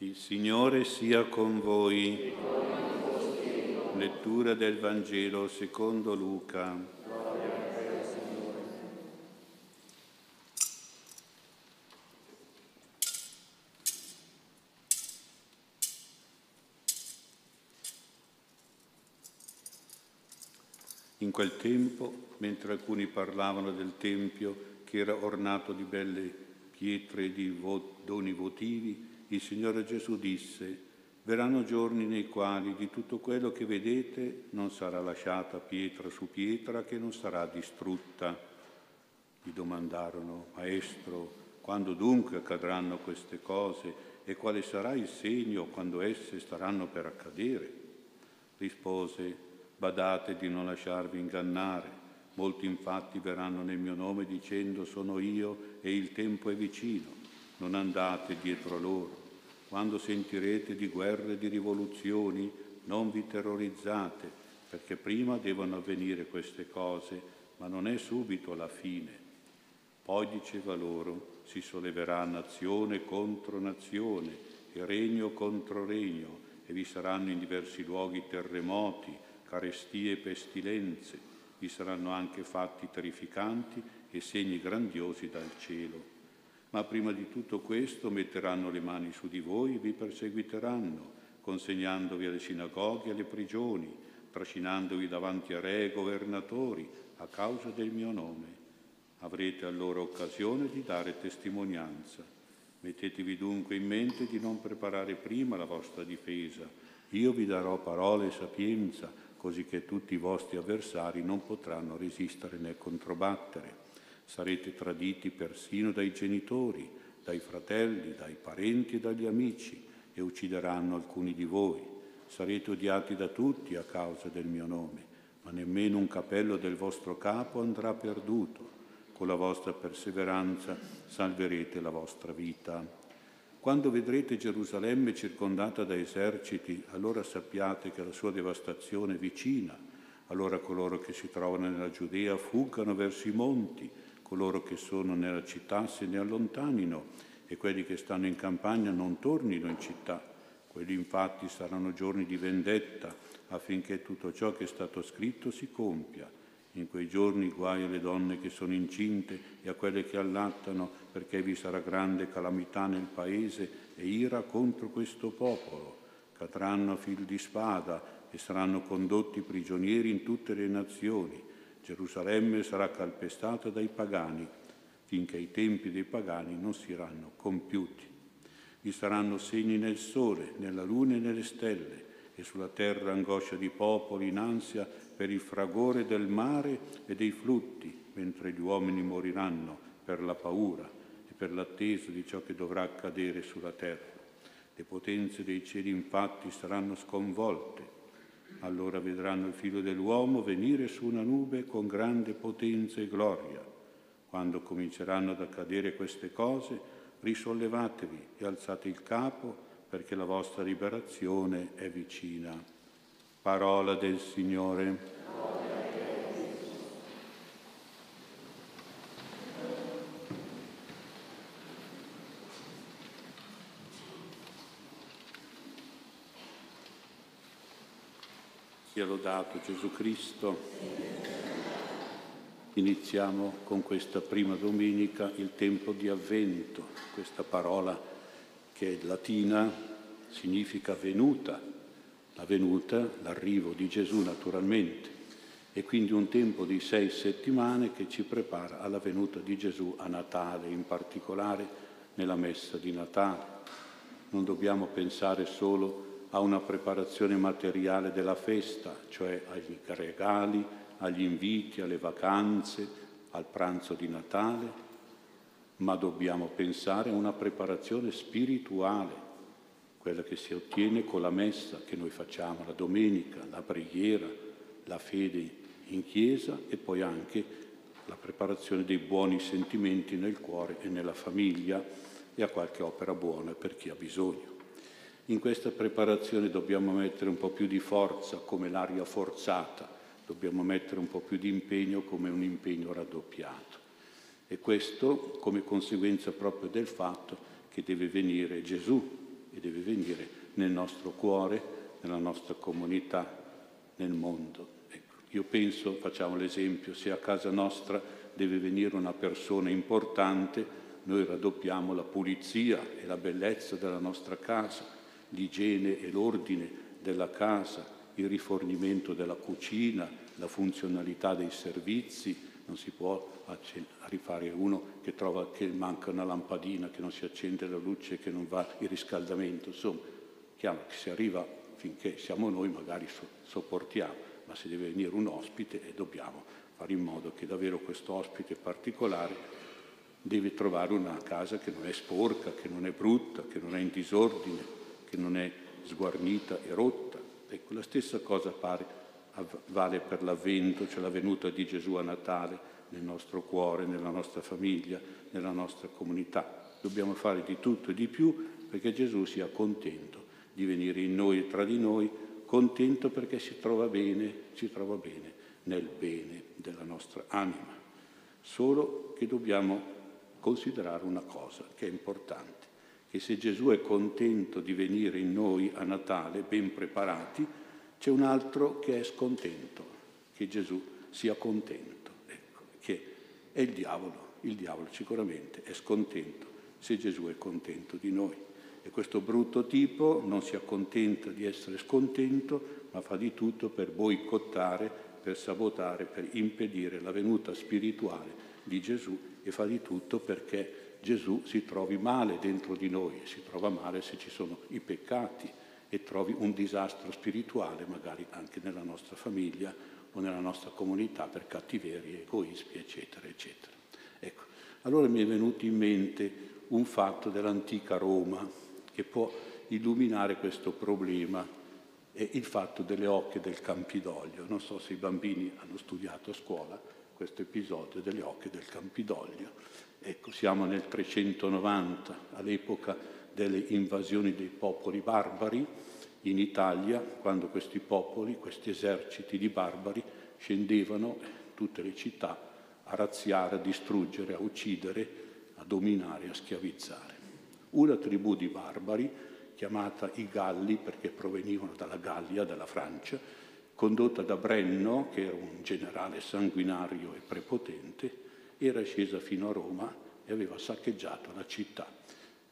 Il Signore sia con voi. Lettura del Vangelo secondo Luca. In quel tempo, mentre alcuni parlavano del Tempio che era ornato di belle pietre e di doni votivi, il Signore Gesù disse, verranno giorni nei quali di tutto quello che vedete non sarà lasciata pietra su pietra che non sarà distrutta. Gli domandarono, Maestro, quando dunque accadranno queste cose e quale sarà il segno quando esse staranno per accadere? Rispose, Badate di non lasciarvi ingannare. Molti infatti verranno nel mio nome dicendo sono io e il tempo è vicino. Non andate dietro loro. Quando sentirete di guerre e di rivoluzioni, non vi terrorizzate, perché prima devono avvenire queste cose, ma non è subito la fine. Poi diceva loro, si solleverà nazione contro nazione e regno contro regno, e vi saranno in diversi luoghi terremoti, carestie e pestilenze, vi saranno anche fatti terrificanti e segni grandiosi dal cielo. Ma prima di tutto questo metteranno le mani su di voi e vi perseguiteranno, consegnandovi alle sinagoghe e alle prigioni, trascinandovi davanti a re e governatori a causa del mio nome. Avrete allora occasione di dare testimonianza. Mettetevi dunque in mente di non preparare prima la vostra difesa. Io vi darò parole e sapienza così che tutti i vostri avversari non potranno resistere né controbattere. Sarete traditi persino dai genitori, dai fratelli, dai parenti e dagli amici e uccideranno alcuni di voi. Sarete odiati da tutti a causa del mio nome, ma nemmeno un capello del vostro capo andrà perduto. Con la vostra perseveranza salverete la vostra vita. Quando vedrete Gerusalemme circondata da eserciti, allora sappiate che la sua devastazione è vicina. Allora coloro che si trovano nella Giudea fuggano verso i monti, coloro che sono nella città se ne allontanino e quelli che stanno in campagna non tornino in città. Quelli infatti saranno giorni di vendetta affinché tutto ciò che è stato scritto si compia. In quei giorni guai alle donne che sono incinte e a quelle che allattano, perché vi sarà grande calamità nel paese e ira contro questo popolo. Cadranno a fil di spada e saranno condotti prigionieri in tutte le nazioni. Gerusalemme sarà calpestata dai pagani, finché i tempi dei pagani non saranno compiuti. Vi saranno segni nel sole, nella luna e nelle stelle, e sulla terra angoscia di popoli in ansia per il fragore del mare e dei flutti, mentre gli uomini moriranno per la paura e per l'attesa di ciò che dovrà accadere sulla terra. Le potenze dei cieli infatti saranno sconvolte. Allora vedranno il figlio dell'uomo venire su una nube con grande potenza e gloria. Quando cominceranno ad accadere queste cose, risollevatevi e alzate il capo perché la vostra liberazione è vicina. Parola del Signore. Sia lodato Gesù Cristo. Iniziamo con questa prima domenica il tempo di avvento, questa parola che è latina significa venuta, la venuta, l'arrivo di Gesù naturalmente, e quindi un tempo di sei settimane che ci prepara alla venuta di Gesù a Natale, in particolare nella messa di Natale. Non dobbiamo pensare solo a una preparazione materiale della festa, cioè agli regali, agli inviti, alle vacanze, al pranzo di Natale, ma dobbiamo pensare a una preparazione spirituale quella che si ottiene con la messa che noi facciamo la domenica, la preghiera, la fede in chiesa e poi anche la preparazione dei buoni sentimenti nel cuore e nella famiglia e a qualche opera buona per chi ha bisogno. In questa preparazione dobbiamo mettere un po' più di forza come l'aria forzata, dobbiamo mettere un po' più di impegno come un impegno raddoppiato. E questo come conseguenza proprio del fatto che deve venire Gesù e deve venire nel nostro cuore, nella nostra comunità, nel mondo. Ecco, io penso, facciamo l'esempio, se a casa nostra deve venire una persona importante, noi raddoppiamo la pulizia e la bellezza della nostra casa, l'igiene e l'ordine della casa, il rifornimento della cucina, la funzionalità dei servizi. Non si può rifare uno che trova che manca una lampadina, che non si accende la luce, che non va il riscaldamento. Insomma, chiaro che si arriva finché siamo noi, magari sopportiamo, ma se deve venire un ospite e dobbiamo fare in modo che davvero questo ospite particolare deve trovare una casa che non è sporca, che non è brutta, che non è in disordine, che non è sguarnita e rotta. Ecco, la stessa cosa pare vale per l'avvento, cioè la venuta di Gesù a Natale nel nostro cuore, nella nostra famiglia, nella nostra comunità. Dobbiamo fare di tutto e di più perché Gesù sia contento di venire in noi e tra di noi, contento perché si trova bene, si trova bene nel bene della nostra anima. Solo che dobbiamo considerare una cosa che è importante, che se Gesù è contento di venire in noi a Natale ben preparati, c'è un altro che è scontento, che Gesù sia contento, ecco, che è il diavolo. Il diavolo sicuramente è scontento se Gesù è contento di noi. E questo brutto tipo non si accontenta di essere scontento, ma fa di tutto per boicottare, per sabotare, per impedire la venuta spirituale di Gesù e fa di tutto perché Gesù si trovi male dentro di noi, si trova male se ci sono i peccati e trovi un disastro spirituale magari anche nella nostra famiglia o nella nostra comunità per cattiverie, egoismi, eccetera, eccetera. Ecco, allora mi è venuto in mente un fatto dell'antica Roma che può illuminare questo problema, è il fatto delle ocche del Campidoglio. Non so se i bambini hanno studiato a scuola, questo episodio delle ocche del Campidoglio. Ecco, siamo nel 390, all'epoca delle invasioni dei popoli barbari in Italia, quando questi popoli, questi eserciti di barbari scendevano tutte le città a razziare, a distruggere, a uccidere, a dominare, a schiavizzare. Una tribù di barbari, chiamata i Galli perché provenivano dalla Gallia, dalla Francia, condotta da Brenno, che era un generale sanguinario e prepotente, era scesa fino a Roma e aveva saccheggiato la città,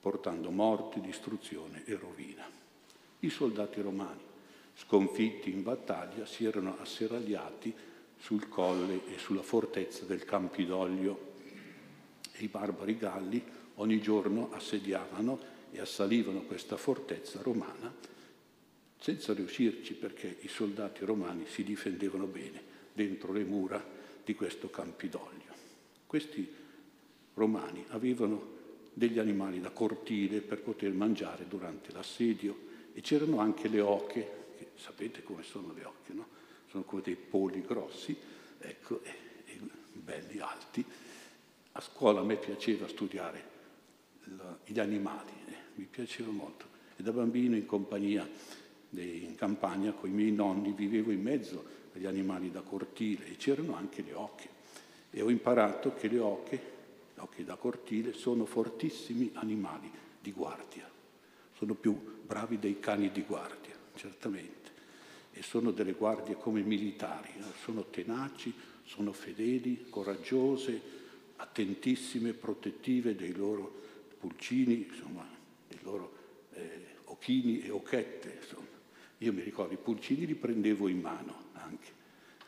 portando morti, distruzione e rovina. I soldati romani, sconfitti in battaglia, si erano asserragliati sul colle e sulla fortezza del Campidoglio e i barbari galli ogni giorno assediavano e assalivano questa fortezza romana senza riuscirci perché i soldati romani si difendevano bene dentro le mura di questo Campidoglio. Questi romani avevano degli animali da cortile per poter mangiare durante l'assedio e c'erano anche le oche, che sapete come sono le oche, no? Sono come dei poli grossi, ecco, e, e belli alti. A scuola a me piaceva studiare la, gli animali, eh, mi piaceva molto. E da bambino in compagnia in campagna con i miei nonni, vivevo in mezzo agli animali da cortile e c'erano anche le oche. E ho imparato che le oche, le oche da cortile, sono fortissimi animali di guardia. Sono più bravi dei cani di guardia, certamente. E sono delle guardie come militari, eh. sono tenaci, sono fedeli, coraggiose, attentissime, protettive dei loro pulcini, insomma, dei loro eh, occhini e occhette, insomma. Io mi ricordo i pulcini li prendevo in mano anche,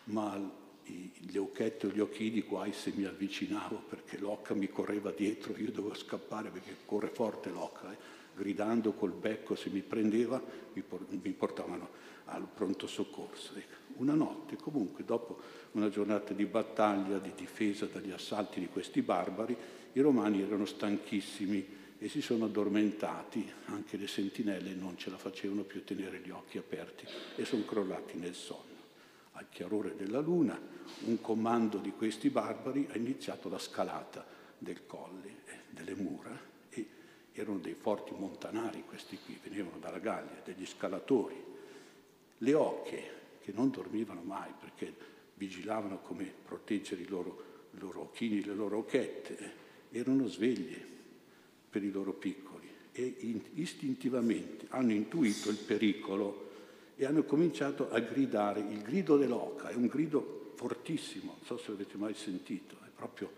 ma gli occhetti o gli occhini quasi se mi avvicinavo perché l'occa mi correva dietro, io dovevo scappare perché corre forte l'occa, eh. gridando col becco se mi prendeva mi portavano al pronto soccorso. Ecco. Una notte comunque, dopo una giornata di battaglia, di difesa dagli assalti di questi barbari, i romani erano stanchissimi e si sono addormentati, anche le sentinelle non ce la facevano più tenere gli occhi aperti e sono crollati nel sonno. Al chiarore della luna un comando di questi barbari ha iniziato la scalata del colle, delle mura e erano dei forti montanari questi qui, venivano dalla Gallia, degli scalatori. Le ocche che non dormivano mai perché vigilavano come proteggere i loro, i loro occhini, le loro occhette, erano sveglie per i loro piccoli e istintivamente hanno intuito il pericolo e hanno cominciato a gridare. Il grido dell'oca è un grido fortissimo, non so se avete mai sentito, è proprio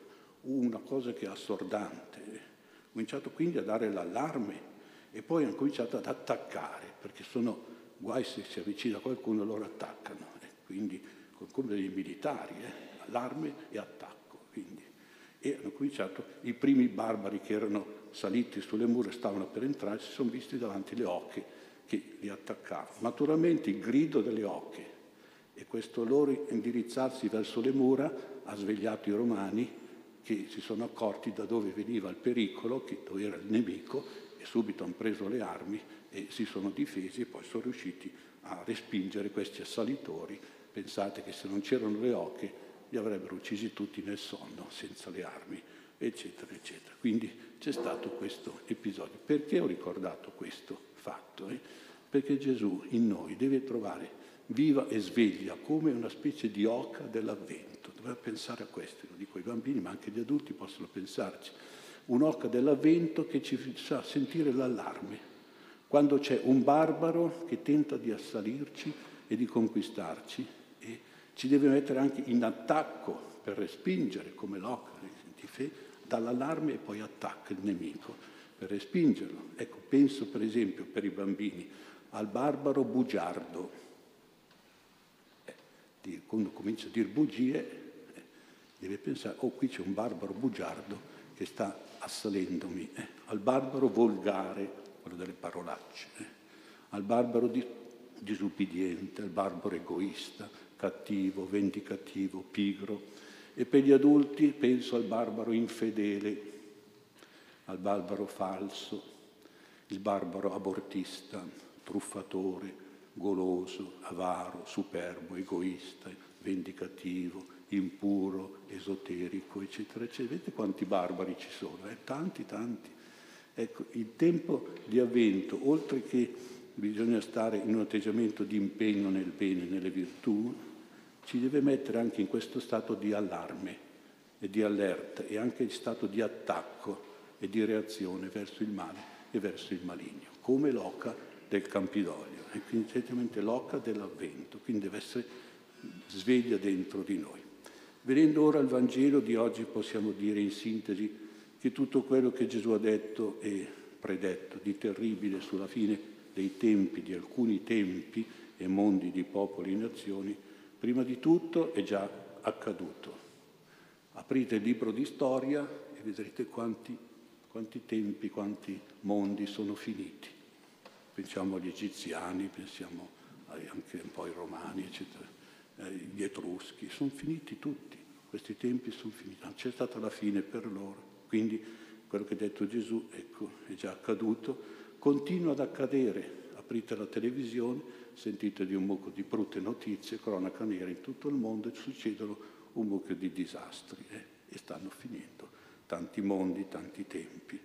una cosa che è assordante. Ha cominciato quindi a dare l'allarme e poi hanno cominciato ad attaccare, perché sono guai se si avvicina qualcuno loro attaccano, quindi come dei militari, eh. allarme e attacco. Quindi. E hanno cominciato, i primi barbari che erano saliti sulle mura, stavano per entrare, si sono visti davanti le ocche che li attaccavano. Naturalmente il grido delle ocche e questo loro indirizzarsi verso le mura ha svegliato i romani che si sono accorti da dove veniva il pericolo, dove era il nemico, e subito hanno preso le armi e si sono difesi e poi sono riusciti a respingere questi assalitori. Pensate che se non c'erano le ocche li avrebbero uccisi tutti nel sonno, senza le armi, eccetera, eccetera. Quindi c'è stato questo episodio. Perché ho ricordato questo fatto? Eh? Perché Gesù in noi deve trovare viva e sveglia come una specie di oca dell'avvento. Dobbiamo pensare a questo, lo dico ai bambini, ma anche gli adulti possono pensarci. Un'oca dell'avvento che ci fa sentire l'allarme. Quando c'è un barbaro che tenta di assalirci e di conquistarci ci deve mettere anche in attacco per respingere come l'oca dall'allarme e poi attacca il nemico per respingerlo. Ecco, penso per esempio per i bambini al barbaro bugiardo. Eh, quando comincia a dire bugie, eh, deve pensare, oh qui c'è un barbaro bugiardo che sta assalendomi, eh, al barbaro volgare, quello delle parolacce, eh, al barbaro di, disubbidiente, al barbaro egoista, cattivo, vendicativo, pigro, e per gli adulti penso al barbaro infedele, al barbaro falso, il barbaro abortista, truffatore, goloso, avaro, superbo, egoista, vendicativo, impuro, esoterico, eccetera, eccetera. Vedete quanti barbari ci sono? Eh? Tanti, tanti. Ecco, il tempo di avvento, oltre che bisogna stare in un atteggiamento di impegno nel bene, nelle virtù, ci deve mettere anche in questo stato di allarme e di allerta e anche in stato di attacco e di reazione verso il male e verso il maligno, come l'oca del Campidoglio, e quindi certamente l'oca dell'avvento, quindi deve essere sveglia dentro di noi. Venendo ora al Vangelo di oggi possiamo dire in sintesi che tutto quello che Gesù ha detto e predetto di terribile sulla fine dei tempi, di alcuni tempi e mondi di popoli e nazioni, Prima di tutto è già accaduto. Aprite il libro di storia e vedrete quanti, quanti tempi, quanti mondi sono finiti. Pensiamo agli egiziani, pensiamo anche un po' ai romani, eccetera, eh, gli etruschi, sono finiti tutti, questi tempi sono finiti, non c'è stata la fine per loro. Quindi quello che ha detto Gesù, ecco, è già accaduto, continua ad accadere. Aprite la televisione, sentite di un mucchio di brutte notizie, cronaca nera in tutto il mondo e succedono un mucchio di disastri eh, e stanno finendo tanti mondi, tanti tempi.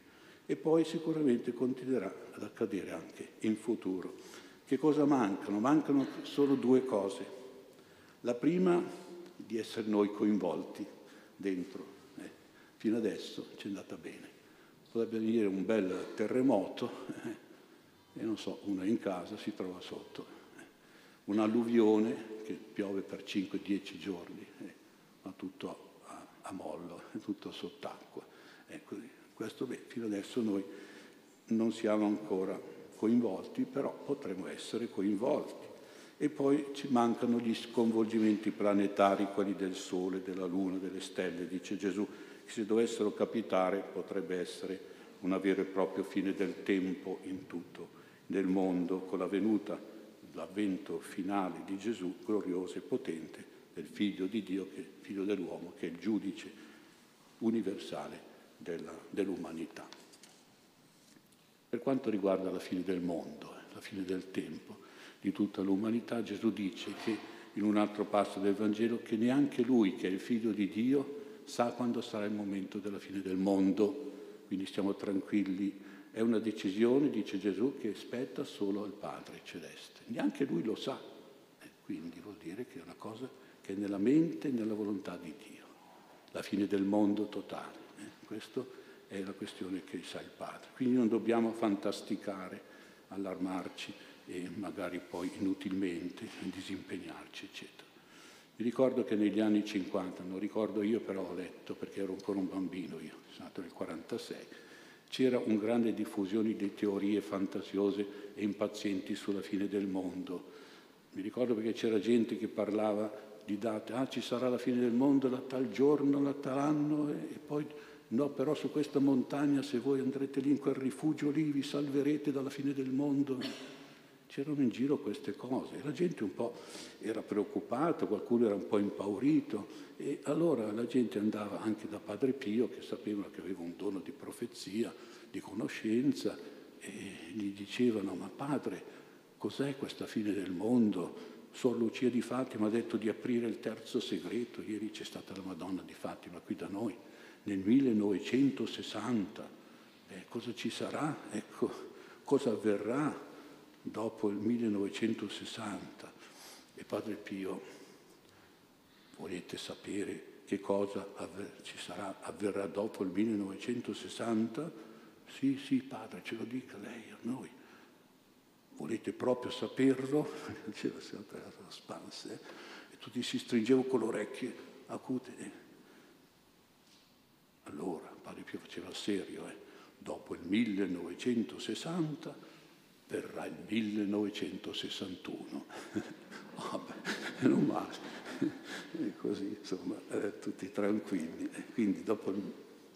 E poi sicuramente continuerà ad accadere anche in futuro. Che cosa mancano? Mancano solo due cose. La prima di essere noi coinvolti dentro. Eh. Fino adesso ci è andata bene. Potrebbe venire un bel terremoto eh, e non so, uno è in casa, si trova sotto un'alluvione che piove per 5-10 giorni, eh, ma tutto a, a mollo, tutto sott'acqua. Ecco, questo beh, fino adesso noi non siamo ancora coinvolti, però potremo essere coinvolti. E poi ci mancano gli sconvolgimenti planetari, quelli del Sole, della Luna, delle stelle, dice Gesù, che se dovessero capitare potrebbe essere una vera e propria fine del tempo in tutto nel mondo, con la venuta l'avvento finale di Gesù, glorioso e potente, del Figlio di Dio, che, Figlio dell'uomo, che è il giudice universale della, dell'umanità. Per quanto riguarda la fine del mondo, eh, la fine del tempo, di tutta l'umanità, Gesù dice che in un altro passo del Vangelo che neanche lui, che è il Figlio di Dio, sa quando sarà il momento della fine del mondo. Quindi stiamo tranquilli è una decisione, dice Gesù, che spetta solo al Padre celeste. Neanche lui lo sa. E quindi vuol dire che è una cosa che è nella mente e nella volontà di Dio. La fine del mondo totale. Eh? Questo è la questione che sa il Padre. Quindi non dobbiamo fantasticare, allarmarci e magari poi inutilmente disimpegnarci, eccetera. Mi ricordo che negli anni 50, non ricordo io però ho letto perché ero ancora un bambino io, sono nato nel 46, c'era una grande diffusione di teorie fantasiose e impazienti sulla fine del mondo. Mi ricordo perché c'era gente che parlava di date, ah ci sarà la fine del mondo da tal giorno, da tal anno e poi no, però su questa montagna se voi andrete lì in quel rifugio lì vi salverete dalla fine del mondo c'erano in giro queste cose. La gente un po' era preoccupata, qualcuno era un po' impaurito e allora la gente andava anche da Padre Pio che sapeva che aveva un dono di profezia, di conoscenza e gli dicevano ma padre cos'è questa fine del mondo? Suor Lucia di Fatima ha detto di aprire il terzo segreto, ieri c'è stata la Madonna di Fatima qui da noi, nel 1960. Eh, cosa ci sarà? Ecco, cosa avverrà? Dopo il 1960 e Padre Pio, volete sapere che cosa avver- ci sarà, avverrà dopo il 1960? Sì, sì, Padre, ce lo dica lei a noi. Volete proprio saperlo? Diceva sempre la spanse. Eh? E tutti si stringevano con le orecchie acute. Allora, Padre Pio faceva serio, eh? dopo il 1960 verrà il 1961. Vabbè, non male. E così, insomma, eh, tutti tranquilli. Quindi dopo il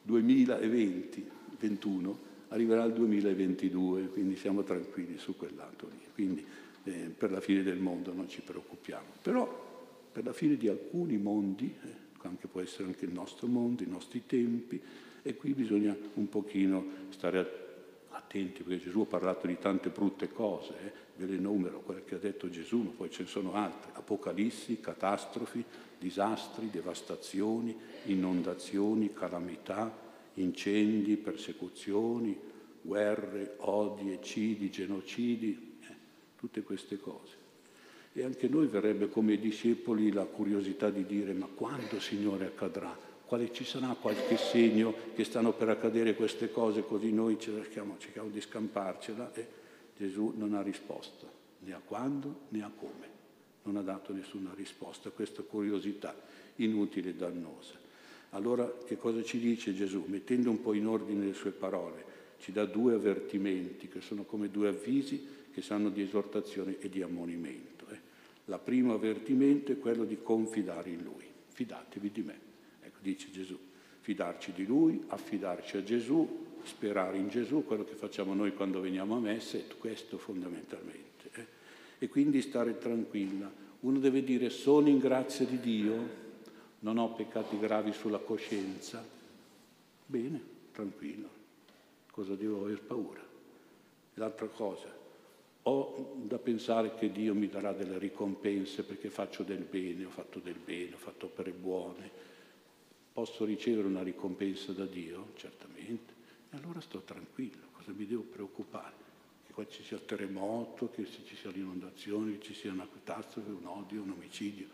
2020, 21, arriverà il 2022, quindi siamo tranquilli su quel lato lì. Quindi eh, per la fine del mondo non ci preoccupiamo. Però per la fine di alcuni mondi, eh, anche può essere anche il nostro mondo, i nostri tempi, e qui bisogna un pochino stare attenti attenti perché Gesù ha parlato di tante brutte cose, eh? ve le numero, quelle che ha detto Gesù, ma poi ce ne sono altre, apocalissi, catastrofi, disastri, devastazioni, inondazioni, calamità, incendi, persecuzioni, guerre, odi, eccidi, genocidi, eh? tutte queste cose. E anche noi verrebbe come discepoli la curiosità di dire ma quando Signore accadrà? Quale ci sarà qualche segno che stanno per accadere queste cose, così noi cerchiamo, cerchiamo di scamparcela e Gesù non ha risposta, né a quando né a come, non ha dato nessuna risposta a questa curiosità inutile e dannosa. Allora che cosa ci dice Gesù? Mettendo un po' in ordine le sue parole, ci dà due avvertimenti che sono come due avvisi che sanno di esortazione e di ammonimento. Eh. La primo avvertimento è quello di confidare in Lui, fidatevi di me dice Gesù. Fidarci di Lui, affidarci a Gesù, sperare in Gesù, quello che facciamo noi quando veniamo a messa è questo fondamentalmente. Eh? E quindi stare tranquilla. Uno deve dire sono in grazia di Dio, non ho peccati gravi sulla coscienza. Bene, tranquillo. Cosa devo aver paura? L'altra cosa, ho da pensare che Dio mi darà delle ricompense perché faccio del bene, ho fatto del bene, ho fatto opere buone, Posso ricevere una ricompensa da Dio? Certamente. E allora sto tranquillo, cosa mi devo preoccupare? Che qua ci sia il terremoto, che ci sia l'inondazione, che ci sia una catastrofe, un odio, un omicidio.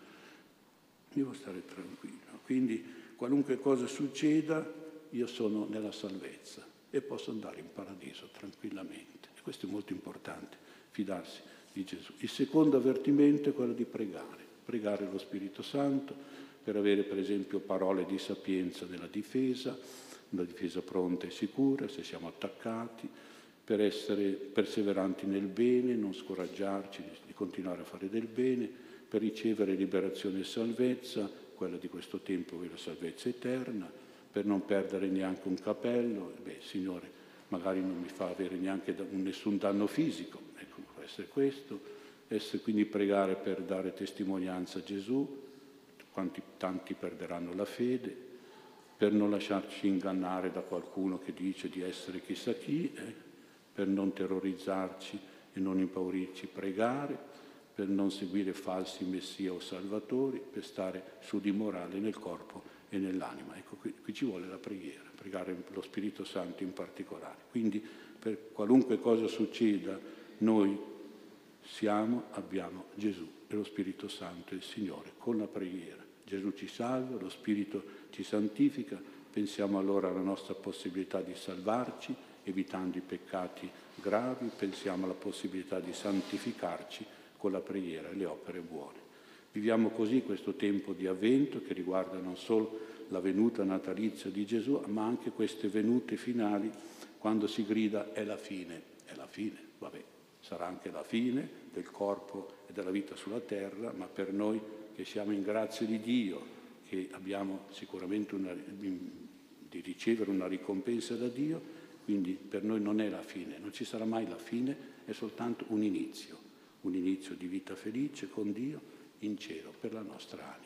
Devo stare tranquillo. Quindi qualunque cosa succeda, io sono nella salvezza e posso andare in paradiso tranquillamente. E questo è molto importante, fidarsi di Gesù. Il secondo avvertimento è quello di pregare, pregare lo Spirito Santo, per avere per esempio parole di sapienza nella difesa, una difesa pronta e sicura se siamo attaccati, per essere perseveranti nel bene, non scoraggiarci di continuare a fare del bene, per ricevere liberazione e salvezza, quella di questo tempo è la salvezza eterna, per non perdere neanche un capello, beh Signore magari non mi fa avere neanche nessun danno fisico, ecco può essere questo, essere quindi pregare per dare testimonianza a Gesù, quanti tanti perderanno la fede, per non lasciarci ingannare da qualcuno che dice di essere chissà chi, eh, per non terrorizzarci e non impaurirci, pregare, per non seguire falsi messia o salvatori, per stare su di morale nel corpo e nell'anima. Ecco, qui, qui ci vuole la preghiera, pregare lo Spirito Santo in particolare. Quindi per qualunque cosa succeda, noi siamo, abbiamo Gesù e lo Spirito Santo, il Signore, con la preghiera Gesù ci salva, lo Spirito ci santifica, Pensiamo allora alla nostra possibilità di salvarci, evitando i peccati gravi, pensiamo alla possibilità di santificarci con la preghiera e le opere buone. Viviamo così questo tempo di avvento che riguarda non solo la venuta natalizia di Gesù, ma anche queste venute finali quando si grida è la fine, è la fine, vabbè, sarà anche la fine del corpo e della vita sulla terra, ma per noi che siamo in grazia di Dio, che abbiamo sicuramente una, di ricevere una ricompensa da Dio, quindi per noi non è la fine, non ci sarà mai la fine, è soltanto un inizio, un inizio di vita felice con Dio in cielo per la nostra anima.